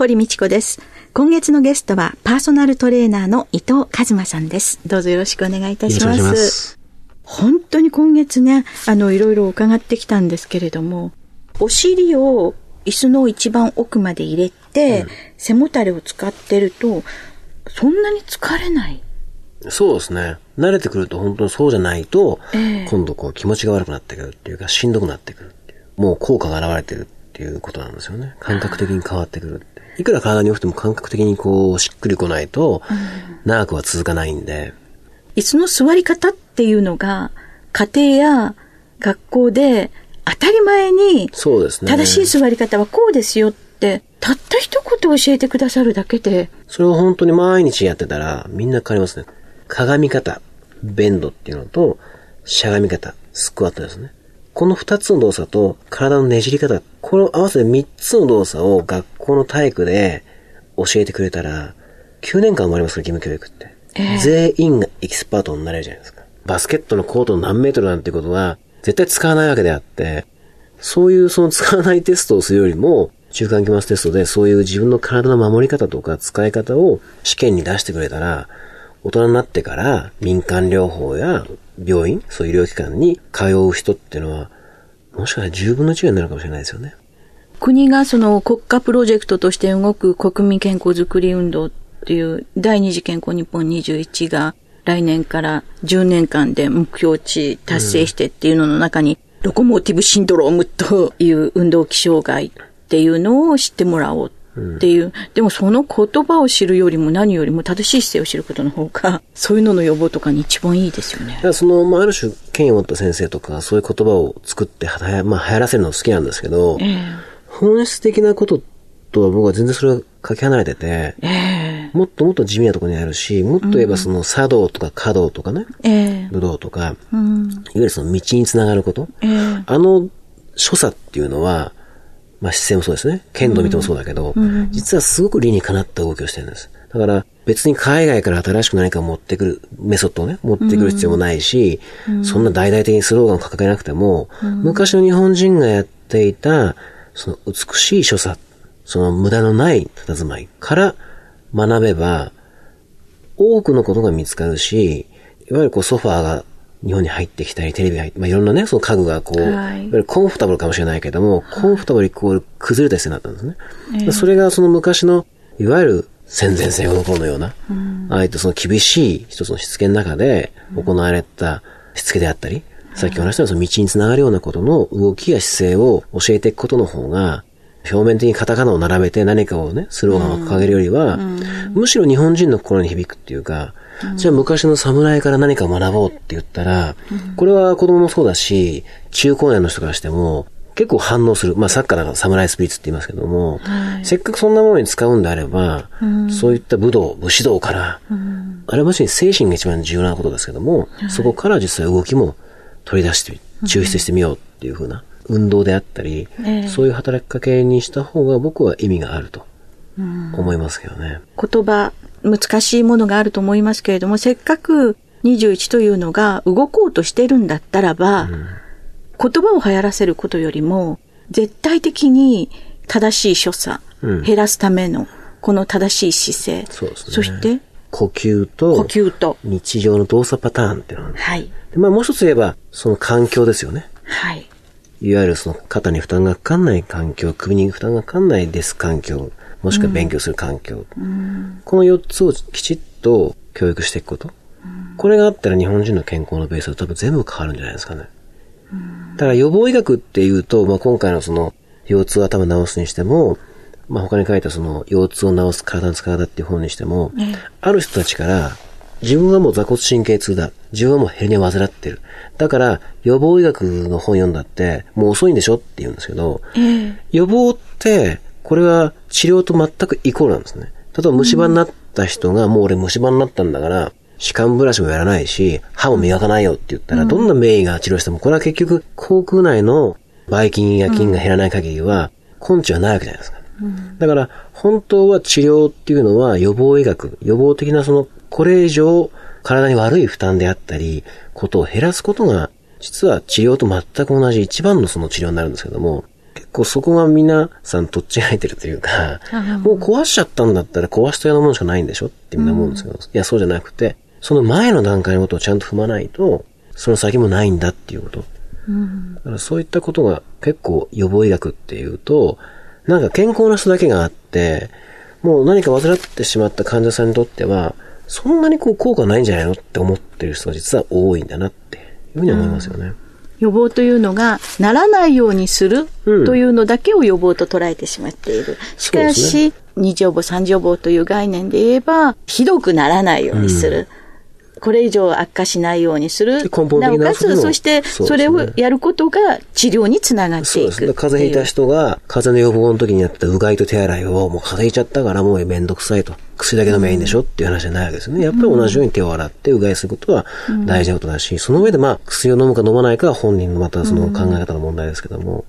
堀道子です今月のゲストはパーソナルトレーナーの伊藤和馬さんですどうぞよろしくお願いいたします本当に今月ねあのいろいろ伺ってきたんですけれどもお尻を椅子の一番奥まで入れて、うん、背もたれを使ってるとそんなに疲れない？そうですね。慣れてくると本当にそうじゃないと、えー、今度こう気持ちが悪くなってくるっていうか、しんどくなってくるっていう。もう効果が現れてるっていうことなんですよね。感覚的に変わってくる。いくら体に良くても感覚的にこう、しっくりこないと、長くは続かないんで。椅子の座り方っていうのが、家庭や学校で当たり前に、そうですね。正しい座り方はこうですよって、たった一言教えてくださるだけで。それを本当に毎日やってたら、みんな変わりますね。鏡方、ベンドっていうのと、しゃがみ方、スクワットですね。この二つの動作と体のねじり方、この合わせて三つの動作を学校の体育で教えてくれたら、9年間生まれますから、義務教育って。えー、全員がエキスパートになれるじゃないですか。バスケットのコートの何メートルなんてことは、絶対使わないわけであって、そういうその使わないテストをするよりも、中間期末テストでそういう自分の体の守り方とか使い方を試験に出してくれたら、大人になってから民間療法や病院、そういう医療機関に通う人っていうのは、もしかしたら10分の1になるかもしれないですよね。国がその国家プロジェクトとして動く国民健康づくり運動っていう第二次健康日本21が来年から10年間で目標値達成してっていうのの中に、ロコモーティブシンドロームという運動気障害っていうのを知ってもらおうっていう、うん、でもその言葉を知るよりも何よりも正しい姿勢を知ることの方が、そういうのの予防とかに一番いいですよね。その、まあ、ある種、権威を持った先生とか、そういう言葉を作って、はや、まあ、流行らせるの好きなんですけど、えー、本質的なこととは僕は全然それはかけ離れてて、えー、もっともっと地味なところにあるし、もっと言えばその茶道とか華道とかね、えー、武道とか、うん、いわゆるその道につながること、えー、あの所作っていうのは、まあ、姿勢もそうですね。剣道見てもそうだけど、うん、実はすごく理にかなった動きをしてるんです。だから、別に海外から新しく何か持ってくる、メソッドをね、持ってくる必要もないし、うん、そんな大々的にスローガンを掲げなくても、うん、昔の日本人がやっていた、その美しい所作、その無駄のない佇まいから学べば、多くのことが見つかるし、いわゆるこうソファーが日本に入ってきたり、テレビが入って、まあ、いろんなね、その家具がこう、はい、コンフォタブルかもしれないけども、コンフォタブルイコール崩れた姿勢になったんですね。えー、それがその昔の、いわゆる戦前戦後の頃のような、うん、ああいったその厳しい一つのしつけの中で行われたしつけであったり、うん、さっきお話したその道につながるようなことの動きや姿勢を教えていくことの方が、表面的にカタカナを並べて何かをね、スローガンを掲げるよりは、うん、むしろ日本人の心に響くっていうか、じゃあ昔の侍から何か学ぼうって言ったら、これは子供もそうだし、中高年の人からしても、結構反応する。まあ、サッカーだから侍スピリッツって言いますけども、はい、せっかくそんなものに使うんであれば、うん、そういった武道、武士道から、うん、あれはしに精神が一番重要なことですけども、はい、そこから実際動きも取り出して、抽出してみようっていうふうな運動であったり、えー、そういう働きかけにした方が僕は意味があると思いますけどね。言葉難しいものがあると思いますけれども、せっかく21というのが動こうとしてるんだったらば、うん、言葉を流行らせることよりも、絶対的に正しい所作、うん、減らすための、この正しい姿勢。そうですね。そして、呼吸と、呼吸と、日常の動作パターンっていうのは、はい。でまあもう一つ言えば、その環境ですよね。はい。いわゆるその肩に負担がかかんない環境、首に負担がかかんないデス環境、もしくは勉強する環境。うん、この4つをきちっと教育していくこと。うん、これがあったら日本人の健康のベースは多分全部変わるんじゃないですかね。うん、だから予防医学っていうと、まあ、今回のその腰痛頭治すにしても、まあ、他に書いたその腰痛を治す体の使い方っていう本にしても、ある人たちから自分はもう座骨神経痛だ。自分はもうヘルニアを患ってる。だから、予防医学の本読んだって、もう遅いんでしょって言うんですけど、えー、予防って、これは治療と全くイコールなんですね。例えば虫歯になった人が、もう俺虫歯になったんだから、歯間ブラシもやらないし、歯も磨かないよって言ったら、どんな名医が治療しても、これは結局、口腔内のばい菌や菌が減らない限りは、根治はないわけじゃないですか。だから、本当は治療っていうのは予防医学、予防的なその、これ以上、体に悪い負担であったり、ことを減らすことが、実は治療と全く同じ一番のその治療になるんですけども、結構そこが皆さんとっちがいてるというか、もう壊しちゃったんだったら壊したようなものしかないんでしょってみんな思うんですけど、うん、いや、そうじゃなくて、その前の段階のことをちゃんと踏まないと、その先もないんだっていうこと。うん、だからそういったことが結構予防医学っていうと、なんか健康な人だけがあって、もう何か患ってしまった患者さんにとっては、そんなにこう効果ないんじゃないのって思ってる人が実は多いんだなっていうふうに思いますよね。うん予防というのが、ならないようにするというのだけを予防と捉えてしまっている。しかし、二次予防、三次予防という概念で言えば、ひどくならないようにする。これ以上悪化しないようにする。なおかつ、そして、それをやることが治療につながっていくそうですね。風邪ひいた人が、風邪の予防の時にやってたうがいと手洗いを、もう風邪ひいちゃったからもうめんどくさいと。薬だけ飲めばいいんでしょっていう話じゃないわけですよね。やっぱり同じように手を洗ってうがいすることは大事なことだし、その上でまあ、薬を飲むか飲まないかは本人のまたその考え方の問題ですけども、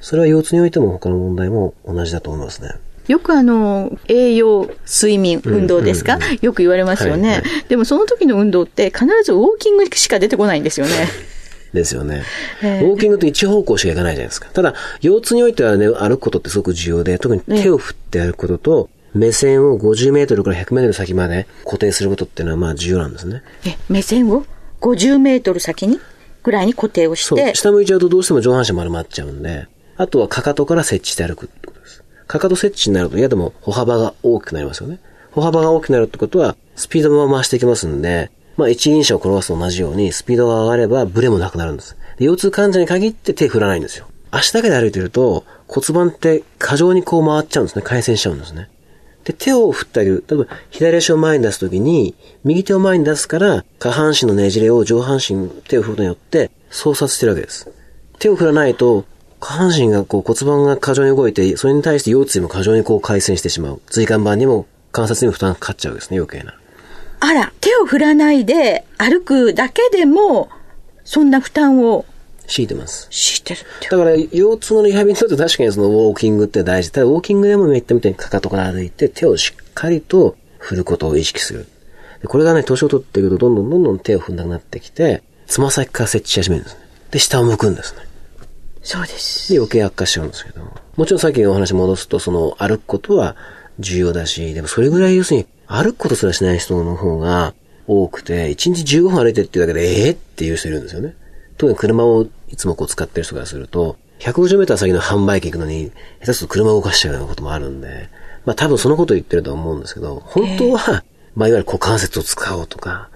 それは腰痛においても他の問題も同じだと思いますね。よくあの、栄養、睡眠、運動ですか、うんうんうん、よく言われますよね、はいはい、でもその時の運動って必ずウォーキングしか出てこないんですよね。ですよね。ウォーキングって一方向しか行かないじゃないですか。ただ、腰痛においてはね、歩くことってすごく重要で、特に手を振って歩くことと、目線を50メートルから100メートル先まで固定することっていうのはまあ重要なんですね。え、目線を50メートル先にぐらいに固定をして。下向いちゃうとどうしても上半身丸まっちゃうんで、あとはかかとから設置して歩くってことです。かかと設置になると、いやでも歩幅が大きくなりますよね。歩幅が大きくなるってことは、スピードも回していきますんで、まあ一輪車を転がすと同じように、スピードが上がればブレもなくなるんです。腰痛患者に限って手振らないんですよ。足だけで歩いてると骨盤って過剰にこう回っちゃうんですね。回旋しちゃうんですね。で、手を振ってあげる。例えば、左足を前に出すときに、右手を前に出すから、下半身のねじれを上半身、手を振ることによって、操作してるわけです。手を振らないと、下半身がこう骨盤が過剰に動いて、それに対して腰椎も過剰にこう回旋してしまう。椎間板にも関節にも負担がかかっちゃうですね、余計な。あら、手を振らないで歩くだけでも、そんな負担を強いてます。強いてるだから、腰痛のリハビリにとって確かにそのウォーキングって大事。ただ、ウォーキングでも言ったみたいにかかとから歩いて、手をしっかりと振ることを意識する。これがね、年を取っていくと、どんどんどんどん手を踏んなくなってきて、つま先から設置し始めるんですね。で、下を向くんですね。そうです。で、余計悪化しちゃうんですけども。もちろんさっきのお話戻すと、その、歩くことは重要だし、でもそれぐらい要するに、歩くことすらしない人の方が多くて、1日15分歩いてっていうだけで、ええー、っていう人いるんですよね。特に車をいつもこう使ってる人からすると、150メーター先の販売機行くのに、下手すると車を動かしちゃうようなこともあるんで、まあ多分そのこと言ってると思うんですけど、本当は、まあいわゆる股関節を使おうとか、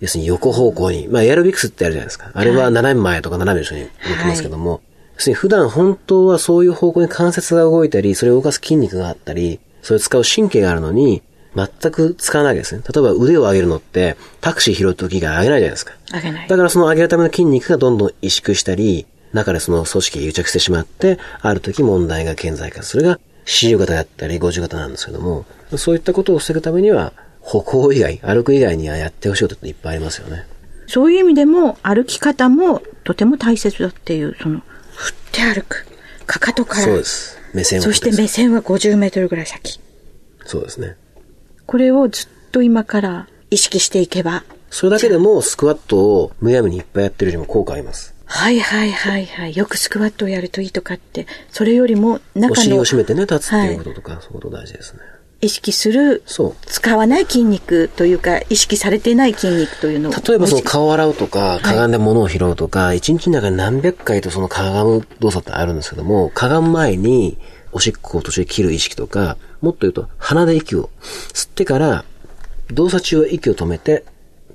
要するに横方向に、まあエアロビクスってあるじゃないですか。あれは斜め前とか斜め後ろに動きますけども、はい、要するに普段本当はそういう方向に関節が動いたり、それを動かす筋肉があったり、それを使う神経があるのに、全く使わないですね。例えば腕を上げるのって、タクシー拾うときが上げないじゃないですか。上げない。だからその上げるための筋肉がどんどん萎縮したり、中でその組織が癒着してしまって、ある時問題が顕在化するが、40型だったり50型なんですけども、そういったことを防ぐためには、歩行以外、歩く以外にはやってほしいことっていっぱいありますよね。そういう意味でも、歩き方もとても大切だっていう、その、振って歩く。かかとから。そうです。目線そして目線は50メートルぐらい先。そうですね。これをずっと今から意識していけば。それだけでもスクワットをむやみにいっぱいやってるよりも効果あります。はいはいはいはい。よくスクワットをやるといいとかって、それよりも中の。お尻を締めてね、立つっていうこととか、はい、そういうこと大事ですね。意識する。使わない筋肉というか、意識されていない筋肉というのを。例えばその顔を洗うとか、かがんで物を拾うとか、一、はい、日の中に何百回とそのかがむ動作ってあるんですけども、かがむ前に、おしっこを途中で切る意識とか、もっと言うと、鼻で息を吸ってから、動作中は息を止めて、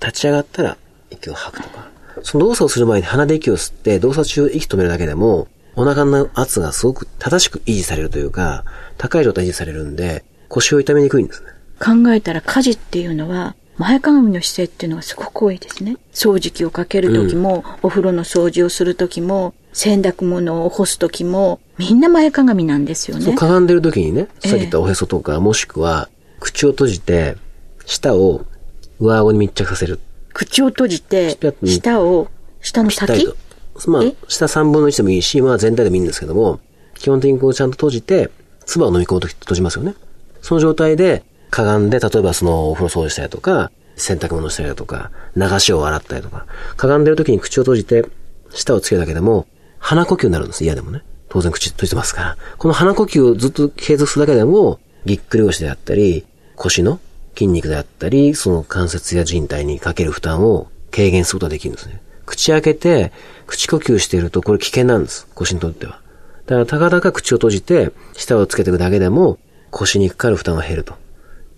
立ち上がったら息を吐くとか。その動作をする前に鼻で息を吸って、動作中息止めるだけでも、お腹の圧がすごく正しく維持されるというか、高い状態維持されるんで、腰を痛めにくいんですね。考えたら家事っていうのは、前かがみの姿勢っていうのはすごく多いですね。掃除機をかける時も、うん、お風呂の掃除をする時も、洗濯物を干す時も、みんな前かがみなんですよね。そう、かがんでる時にね、さっき言ったおへそとか、えー、もしくは、口を閉じて、舌を上顎に密着させる。口を閉じて、舌を、下の先？まあ、下3分の1でもいいし、まあ全体でもいいんですけども、基本的にこうちゃんと閉じて、唾を飲み込むときって閉じますよね。その状態で、かがんで、例えばそのお風呂掃除したりとか、洗濯物したりとか、流しを洗ったりとか、かがんでる時に口を閉じて、舌をつけるだけでも、鼻呼吸になるんです。嫌でもね。当然口閉じてますから。この鼻呼吸をずっと継続するだけでも、ぎっくり腰であったり、腰の筋肉であったり、その関節や人体にかける負担を軽減することができるんですね。口開けて、口呼吸していると、これ危険なんです。腰にとっては。だから、たかだか口を閉じて、舌をつけていくだけでも、腰にかかる負担が減ると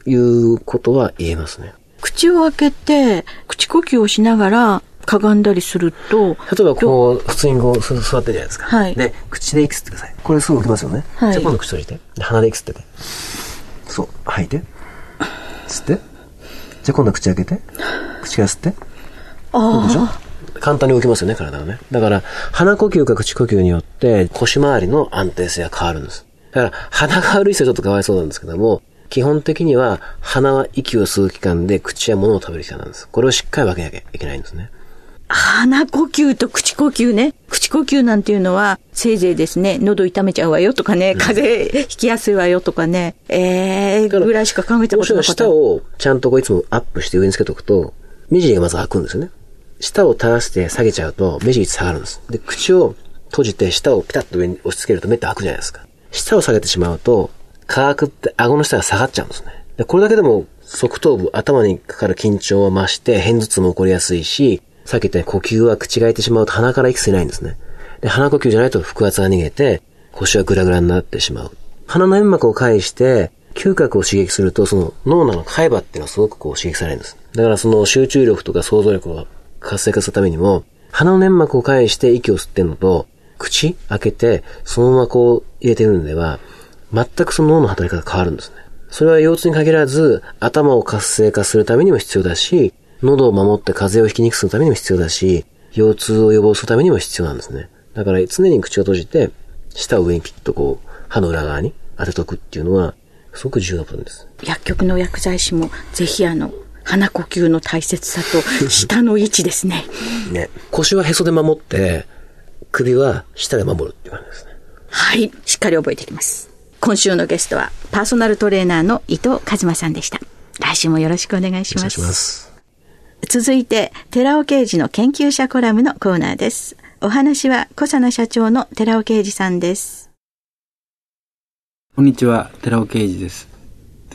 いうことは言えますね。口を開けて、口呼吸をしながら、かがんだりすると。例えばこう、普通にこう、座ってるじゃないですか。はい。で、口で息吸ってください。これすぐ起きますよね。はい。じゃあ今度口閉じて。で、鼻で息吸ってて。そう。吐いて。吸って。じゃあ今度口開けて。口から吸って。ああ。でしょ簡単に動きますよね、体がね。だから、鼻呼吸か口呼吸によって腰回りの安定性が変わるんです。だから、鼻が悪い人はちょっとかわいそうなんですけども、基本的には鼻は息を吸う器官で口は物を食べる器官なんです。これをしっかり分けなきゃいけないんですね。鼻呼吸と口呼吸ね。口呼吸なんていうのは、せいぜいですね、喉痛めちゃうわよとかね、風邪ひきやすいわよとかね、ええー、ぐらいしか考えたことなかった。舌をちゃんとこういつもアップして上につけておくと、目尻がまず開くんですよね。舌を垂らして下げちゃうと目尻下がるんです。で、口を閉じて舌をピタッと上に押し付けると目って開くじゃないですか。舌を下げてしまうと、科学って顎の下が下がっちゃうんですね。でこれだけでも側頭部、頭にかかる緊張を増して、片頭痛も起こりやすいし、さっき言ったように呼吸は口が開いてしまうと鼻から息吸えないんですね。で、鼻呼吸じゃないと腹圧が逃げて、腰はグラグラになってしまう。鼻の煙膜を介して、嗅覚を刺激すると、その脳内の海馬っていうのはすごくこう刺激されるんです。だからその集中力とか想像力を活性化するためにも、鼻の粘膜を介して息を吸ってんのと、口開けて、そのままこう入れてるのでは、全くその脳の働き方変わるんですね。それは腰痛に限らず、頭を活性化するためにも必要だし、喉を守って風邪をひきにくくするためにも必要だし、腰痛を予防するためにも必要なんですね。だから常に口を閉じて、舌を上にピッとこう、歯の裏側に当てとくっていうのは、すごく重要なことです。薬局の薬剤師も、ぜひあの、鼻呼吸の大切さと、下の位置ですね。ね。腰はへそで守って、首は下で守るっていう感じですね。はい。しっかり覚えていきます。今週のゲストは、パーソナルトレーナーの伊藤和馬さんでした。来週もよろしくお願いします。お願いします。続いて、寺尾刑事の研究者コラムのコーナーです。お話は、小佐奈社長の寺尾刑事さんです。こんにちは、寺尾刑事です。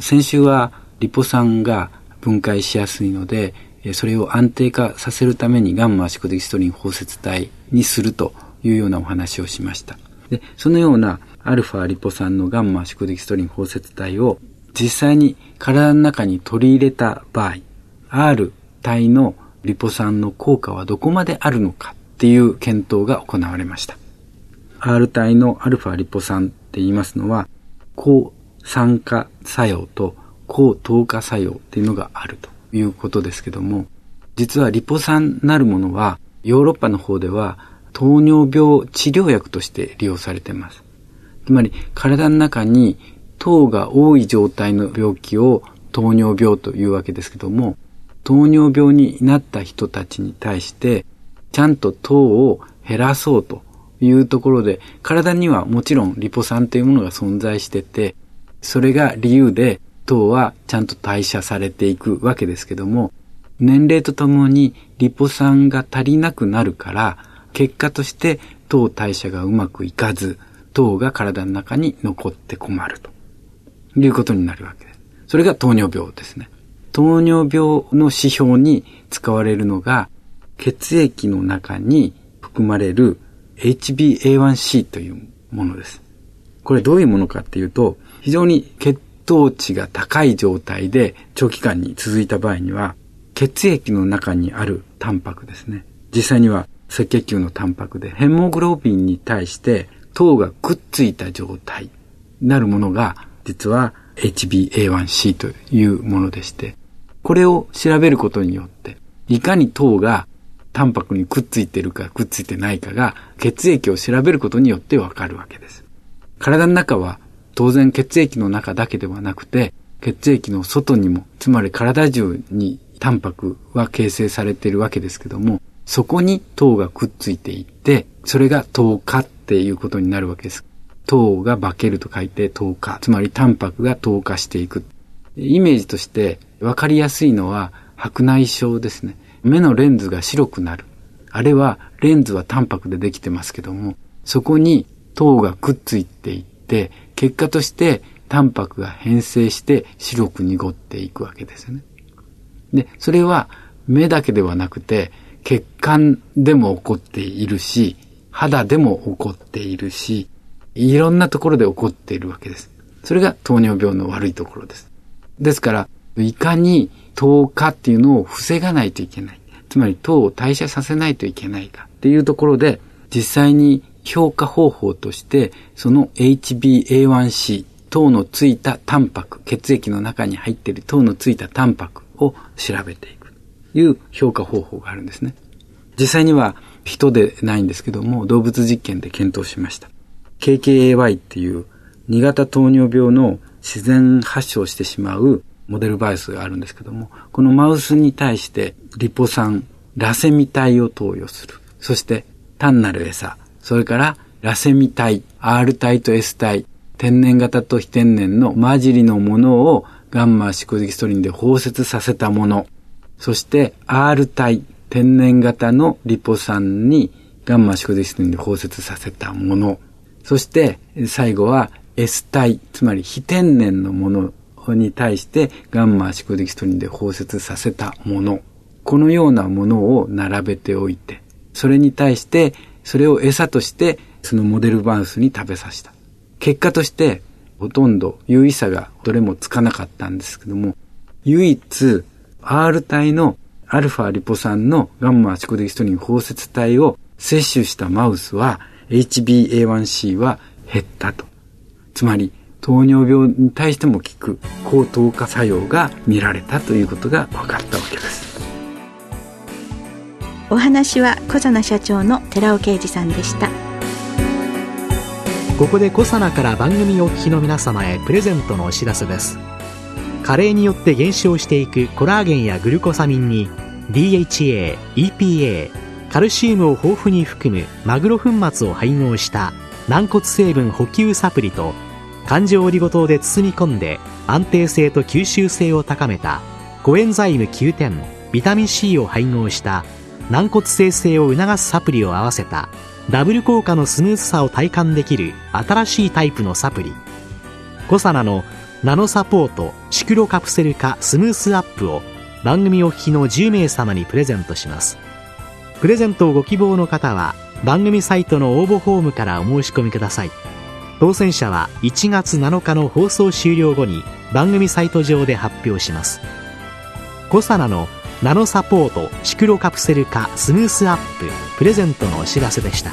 先週は、リポ酸が分解しやすいので、それを安定化させるためにガンマシコデキストリン包摂体にするというようなお話をしました。で、そのようなアルファリポ酸のガンマシコデキストリン包摂体を実際に体の中に取り入れた場合、R 体のリポ酸の効果はどこまであるのかっていう検討が行われました。R 体のアルファリポ酸って言いますのは、抗酸化作用と抗糖化作用っていうのがあるということですけども、実はリポ酸なるものはヨーロッパの方では糖尿病治療薬として利用されています。つまり体の中に糖が多い状態の病気を糖尿病というわけですけども、糖尿病になった人たちに対して、ちゃんと糖を減らそうというところで、体にはもちろんリポ酸というものが存在してて、それが理由で糖はちゃんと代謝されていくわけですけども、年齢とともにリポ酸が足りなくなるから、結果として糖代謝がうまくいかず、糖が体の中に残って困るということになるわけです。それが糖尿病ですね。糖尿病の指標に使われるのが、血液の中に含まれる HbA1c というものです。これどういうものかっていうと、非常に血糖値が高い状態で長期間に続いた場合には、血液の中にあるタンパクですね。実際には赤血球のタンパクで、ヘモグロビンに対して糖がくっついた状態なるものが、実は HbA1c というものでして、これを調べることによって、いかに糖がタンパクにくっついてるかくっついてないかが血液を調べることによってわかるわけです。体の中は当然血液の中だけではなくて血液の外にも、つまり体中にタンパクは形成されているわけですけども、そこに糖がくっついていって、それが糖化っていうことになるわけです。糖が化けると書いて糖化。つまりタンパクが糖化していく。イメージとして分かりやすいのは白内障ですね。目のレンズが白くなる。あれはレンズはタンパクでできてますけども、そこに糖がくっついていって、結果としてタンパクが変性して白く濁っていくわけですよね。で、それは目だけではなくて、血管でも起こっているし、肌でも起こっているし、いろんなところで起こっているわけです。それが糖尿病の悪いところです。ですから、いかに糖化っていうのを防がないといけない。つまり糖を代謝させないといけないかっていうところで、実際に評価方法として、その HbA1c、糖のついたタンパク、血液の中に入っている糖のついたタンパクを調べていくいう評価方法があるんですね。実際には人でないんですけども、動物実験で検討しました。KKAY っていう2型糖尿病の自然発症してしまうモデルバイスがあるんですけども、このマウスに対してリポ酸、ラセミ体を投与する。そして単なる餌、それからラセミ体、R 体と S 体、天然型と非天然の混じりのものをガンマシコデキストリンで包摂させたもの、そして R 体、天然型のリポ酸にガンマシコデキストリンで包摂させたもの、そして最後は S 体、つまり非天然のものに対してガンマシコデキストリンで包摂させたもの、このようなものを並べておいて、それに対してそれを餌としてそのモデルバウスに食べさせた。結果としてほとんど有意差がどれもつかなかったんですけども、唯一 R 体のアルファリポ酸のガンマシコデキストリン包摂体を摂取したマウスは HbA1c は減ったと。つまり、糖尿病に対しても効く高糖化作用が見られたということが分かったわけです。お話は小佐奈社長の寺尾啓二さんでした。ここで小佐奈から番組お聞きの皆様へプレゼントのお知らせです。加齢によって減少していくコラーゲンやグルコサミンに DHA、EPA、カルシウムを豊富に含むマグロ粉末を配合した軟骨成分補給サプリと環状オリゴ糖で包み込んで安定性と吸収性を高めたコエンザイム9点ビタミン C を配合した軟骨生成を促すサプリを合わせたダブル効果のスムーズさを体感できる新しいタイプのサプリ。コサナのナノサポートシクロカプセル化スムースアップを番組お聞きの10名様にプレゼントします。プレゼントをご希望の方は番組サイトの応募フォームからお申し込みください。当選者は1月7日の放送終了後に番組サイト上で発表します。コサナのナノサポートシクロカプセル化スムースアッププレゼントのお知らせでした。